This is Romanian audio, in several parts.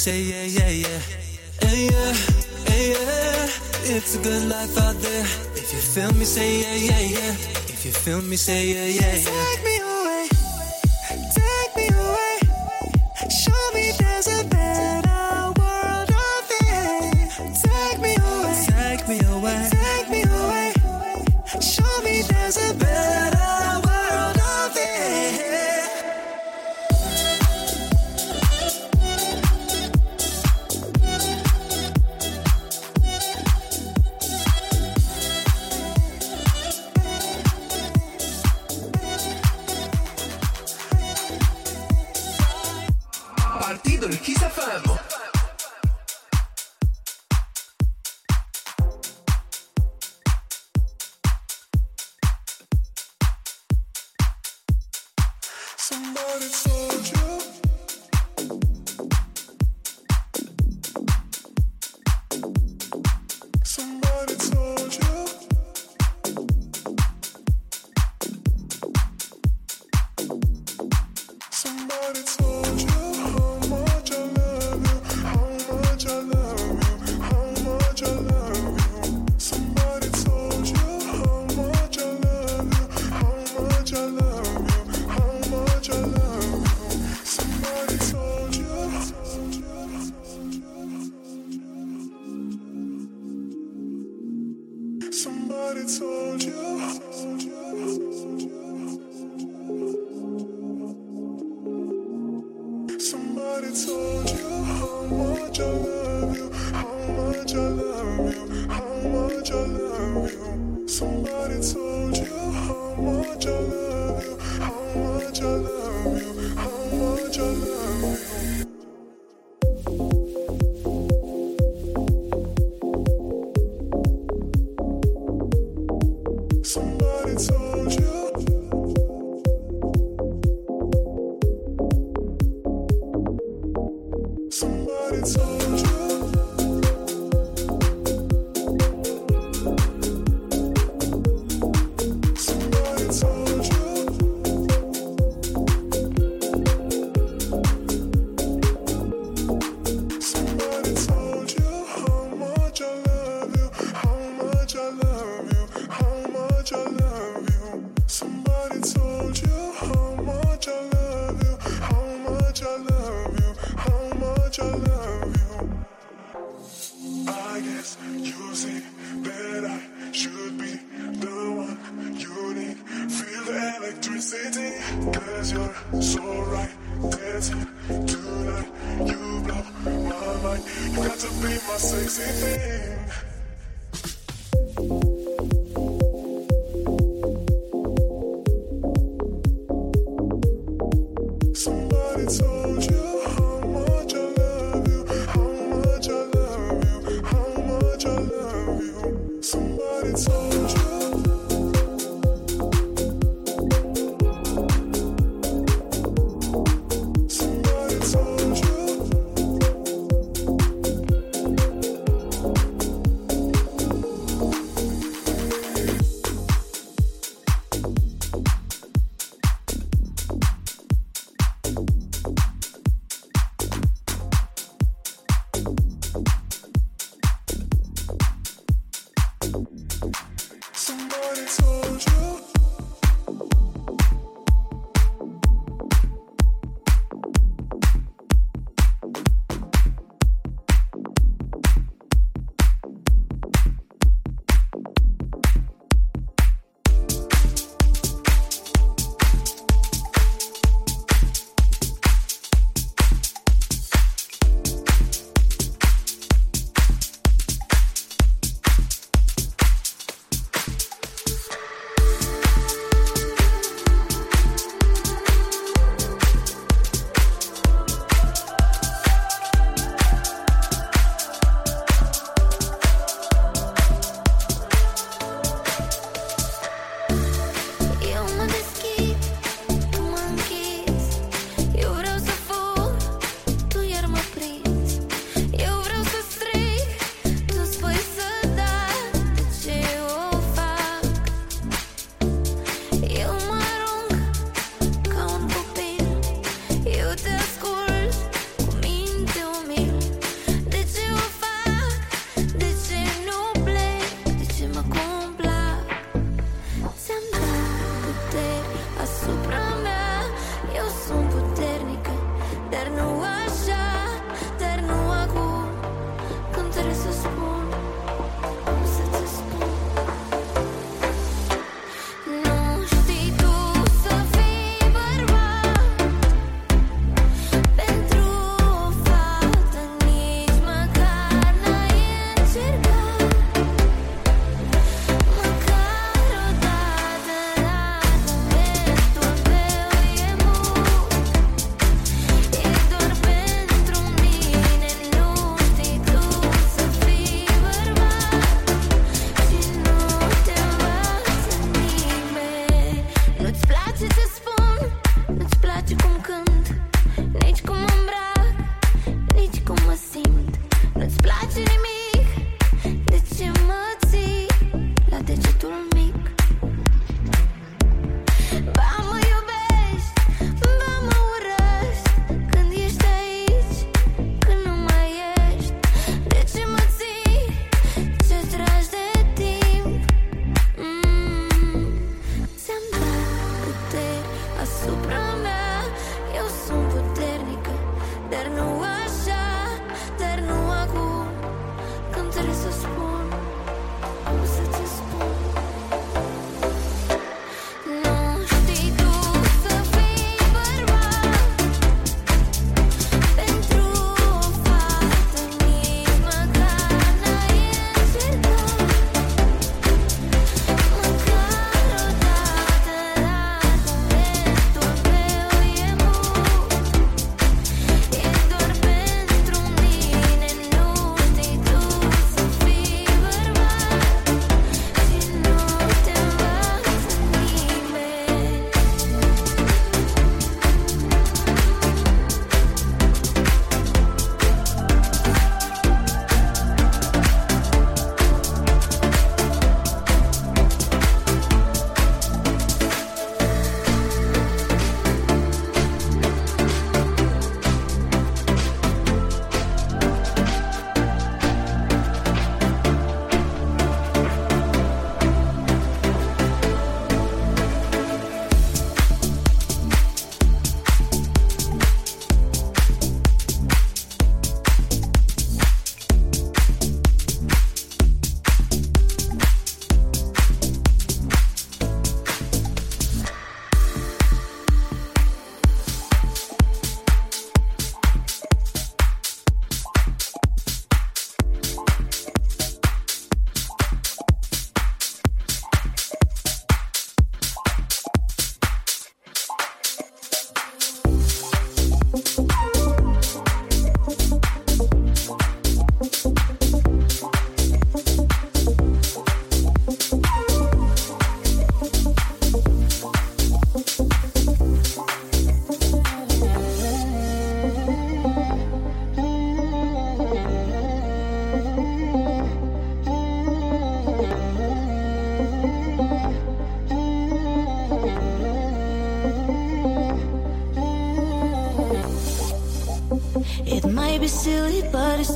say yeah, yeah, yeah. Hey, yeah, hey, yeah. It's a good life out there. If you feel me, say yeah, yeah, yeah. If you feel me, say yeah, yeah.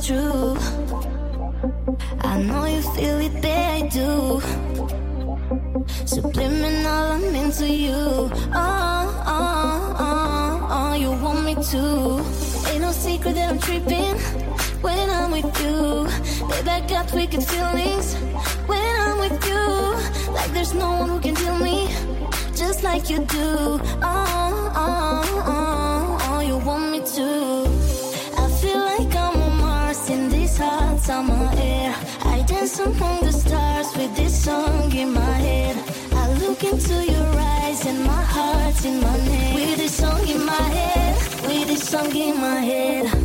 True. I know you feel it, there I do. Subliminal, I'm into you. Oh, oh, oh, oh, you want me to. Ain't no secret that I'm tripping when I'm with you. Babe, I got wicked feelings when I'm with you. Like there's no one who can tell me just like you do. Oh, oh, Dance among the stars with this song in my head. I look into your eyes and my heart's in my neck. With this song in my head, with this song in my head.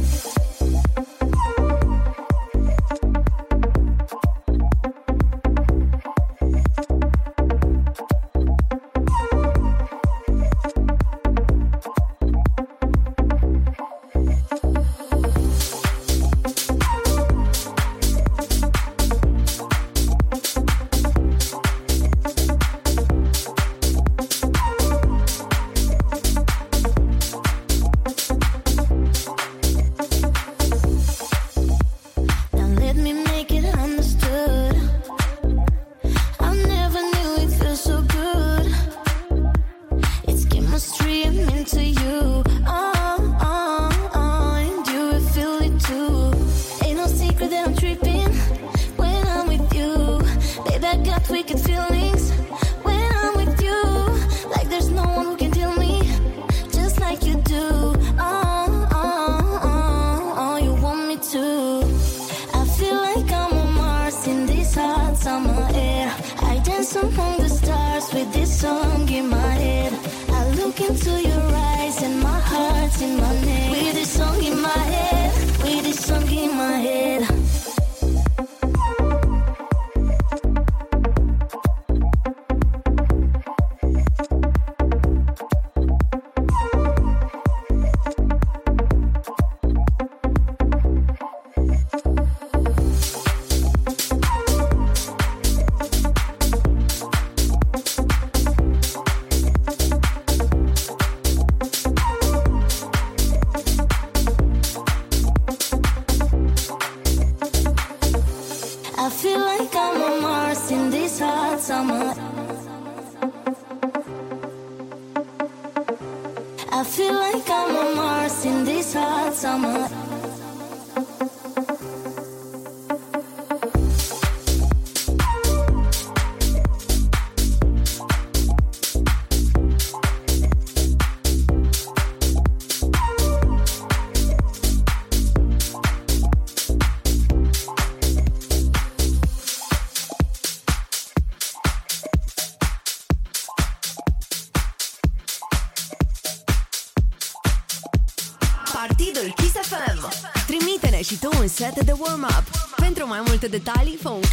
Detalji, info.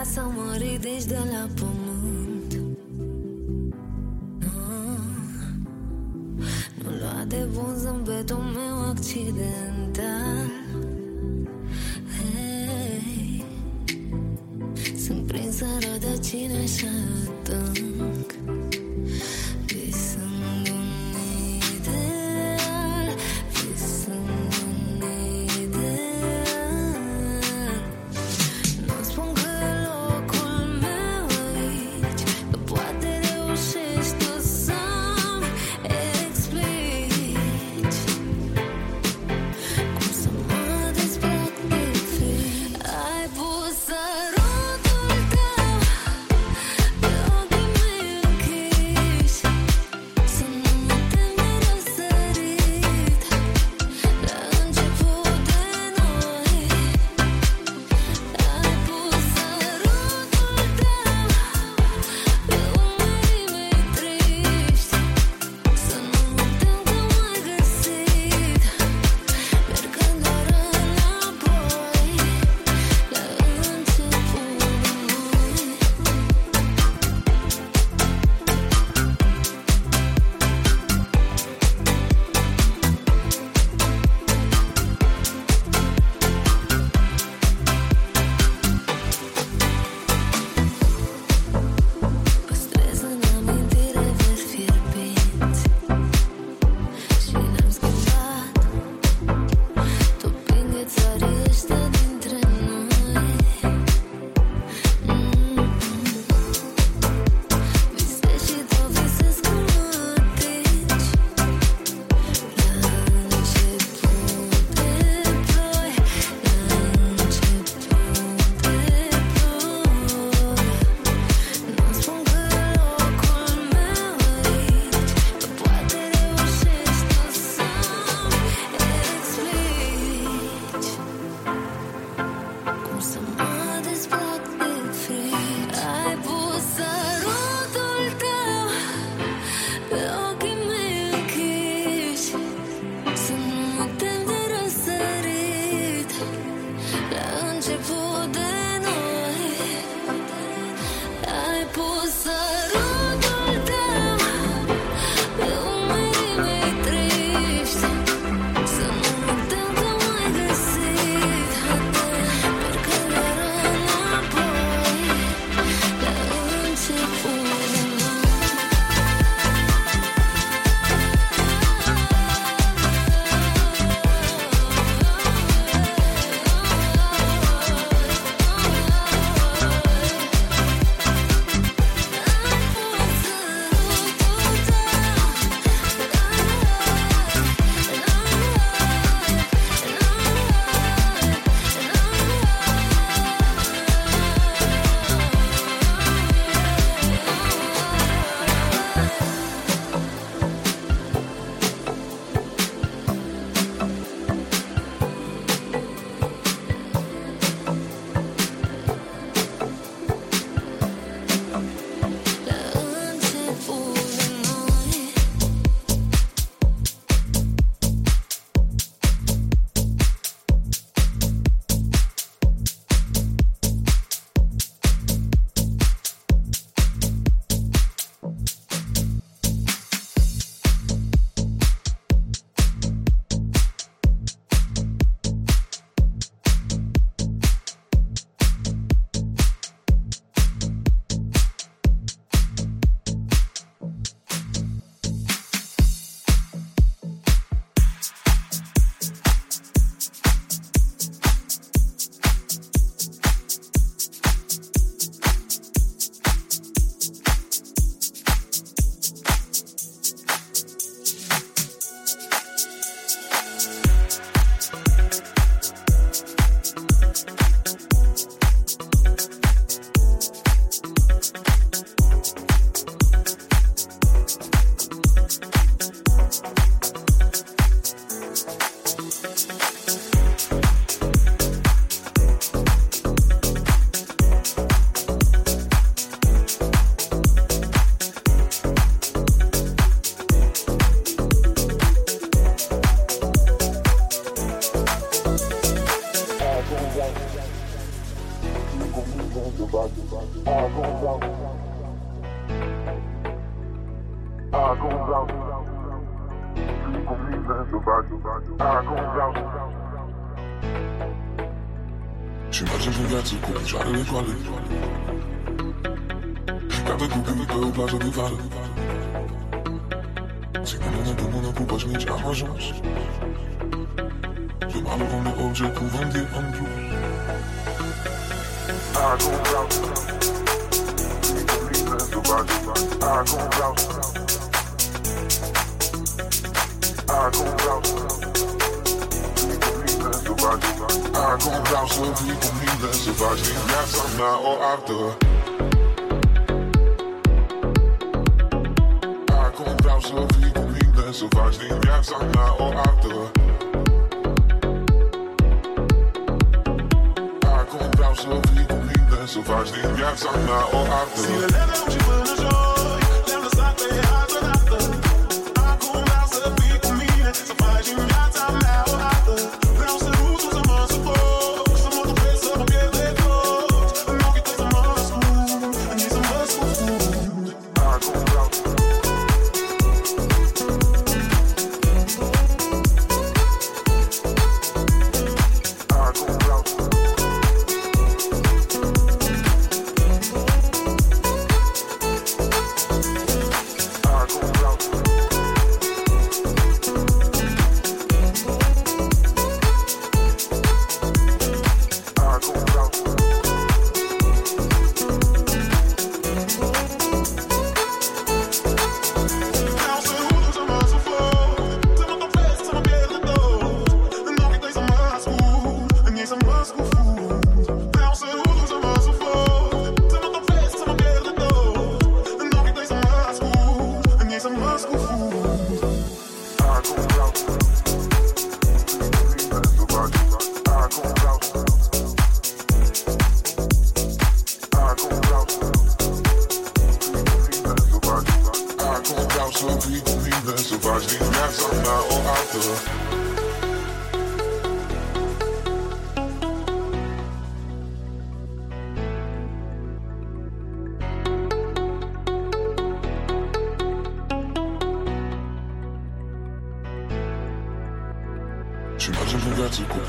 Încerca să mă ridici de la pământ. Nu, nu lua de bun zâmbetul meu accidental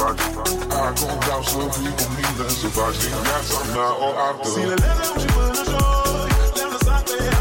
I gon' doubt some people need that's. That's I'm I've done. See the letter when she put on shore, the side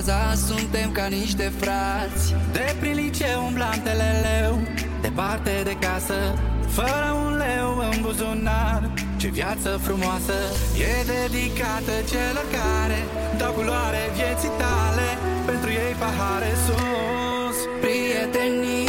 faza Suntem ca niște frați. De prin liceu umblam teleleu Departe de casă Fără un leu în buzunar. Ce viață frumoasă E dedicată celor care Dau culoare vieții tale. Pentru ei pahare sus Prietenii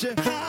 picture.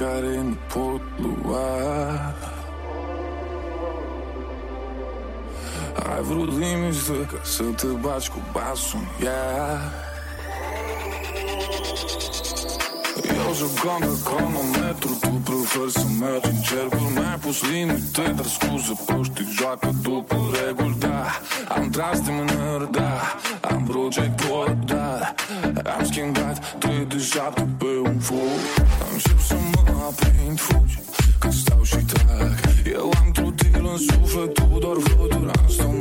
care nu pot lua. Ai vrut liniște ca să te baci cu basul ea. Eu jocam de cronometru, tu preferi să mergi în cercul Mi-ai pus limite, dar scuze, proștii joacă după reguli, da. Am tras de mânări, da. Am vrut ce pot, da. Am schimbat 3 de 7 pe un fug să mă aprind Fugi când stau și tac Eu am tot în suflet Tu doar vădura asta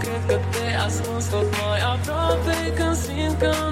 Cred că te ascunzi tot mai aproape Când simt că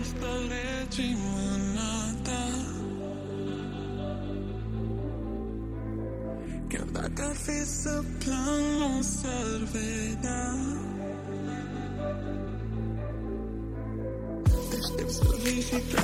asta rece mâna ta. Chiar dacă ar fi să plan, nu s-ar vedea. Deștept să vii și te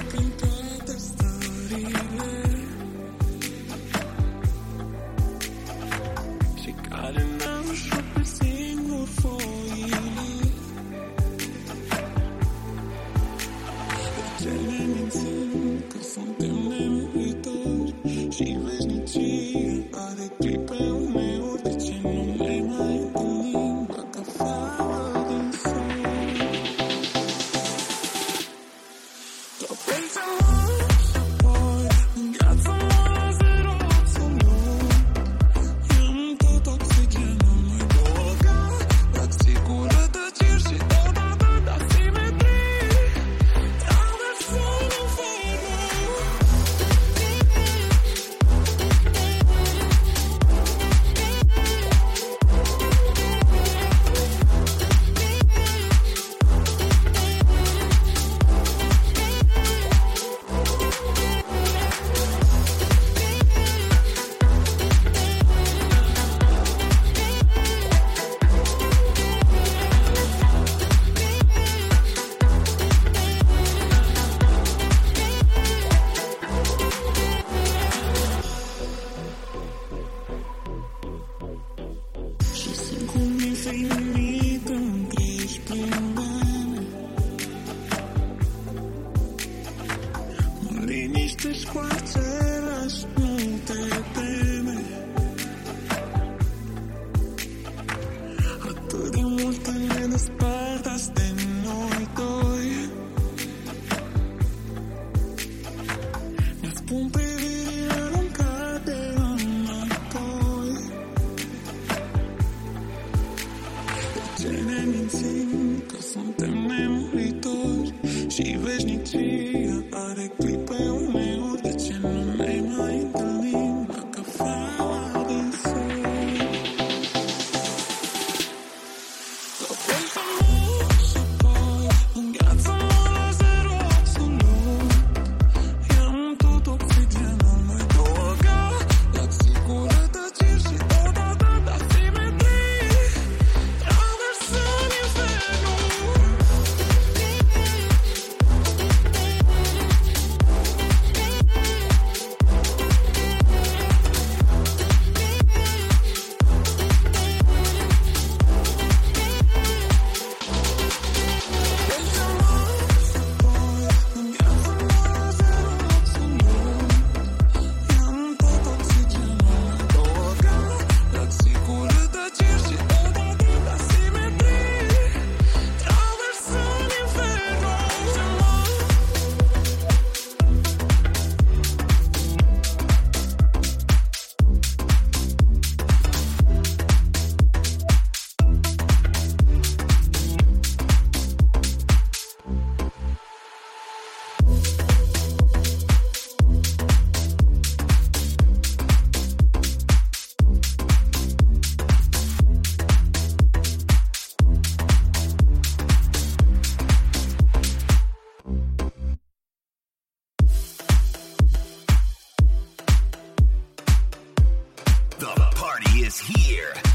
here.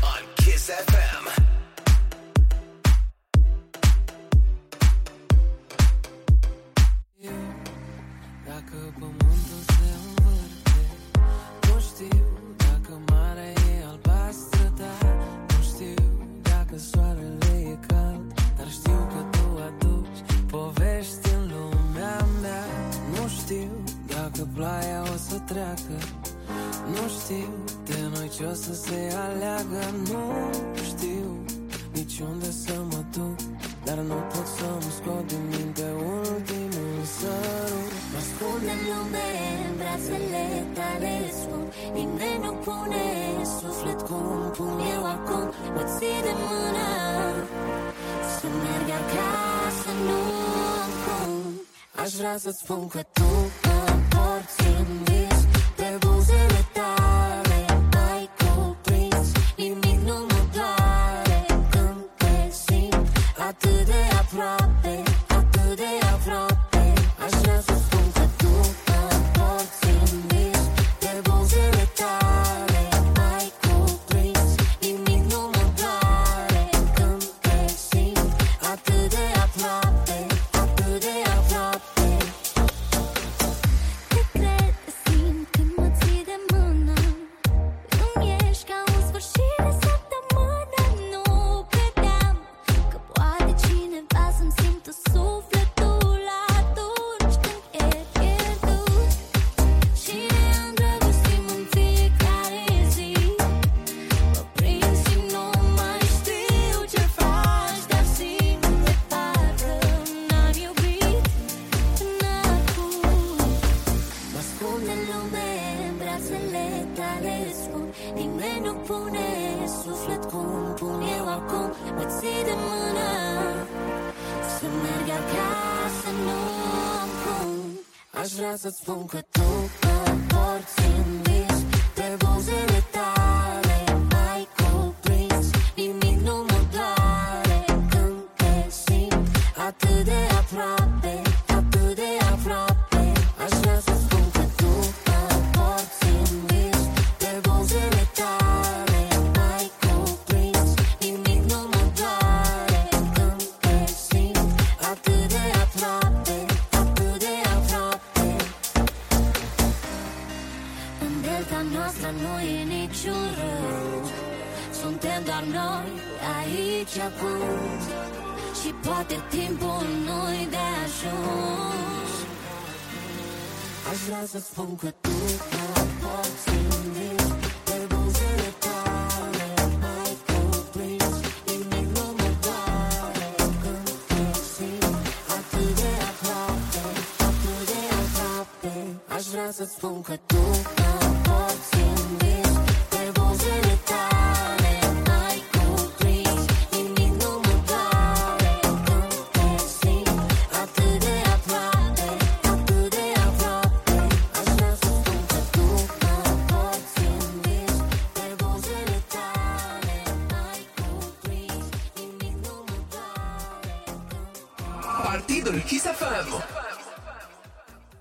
it's es un Herz, es funkelt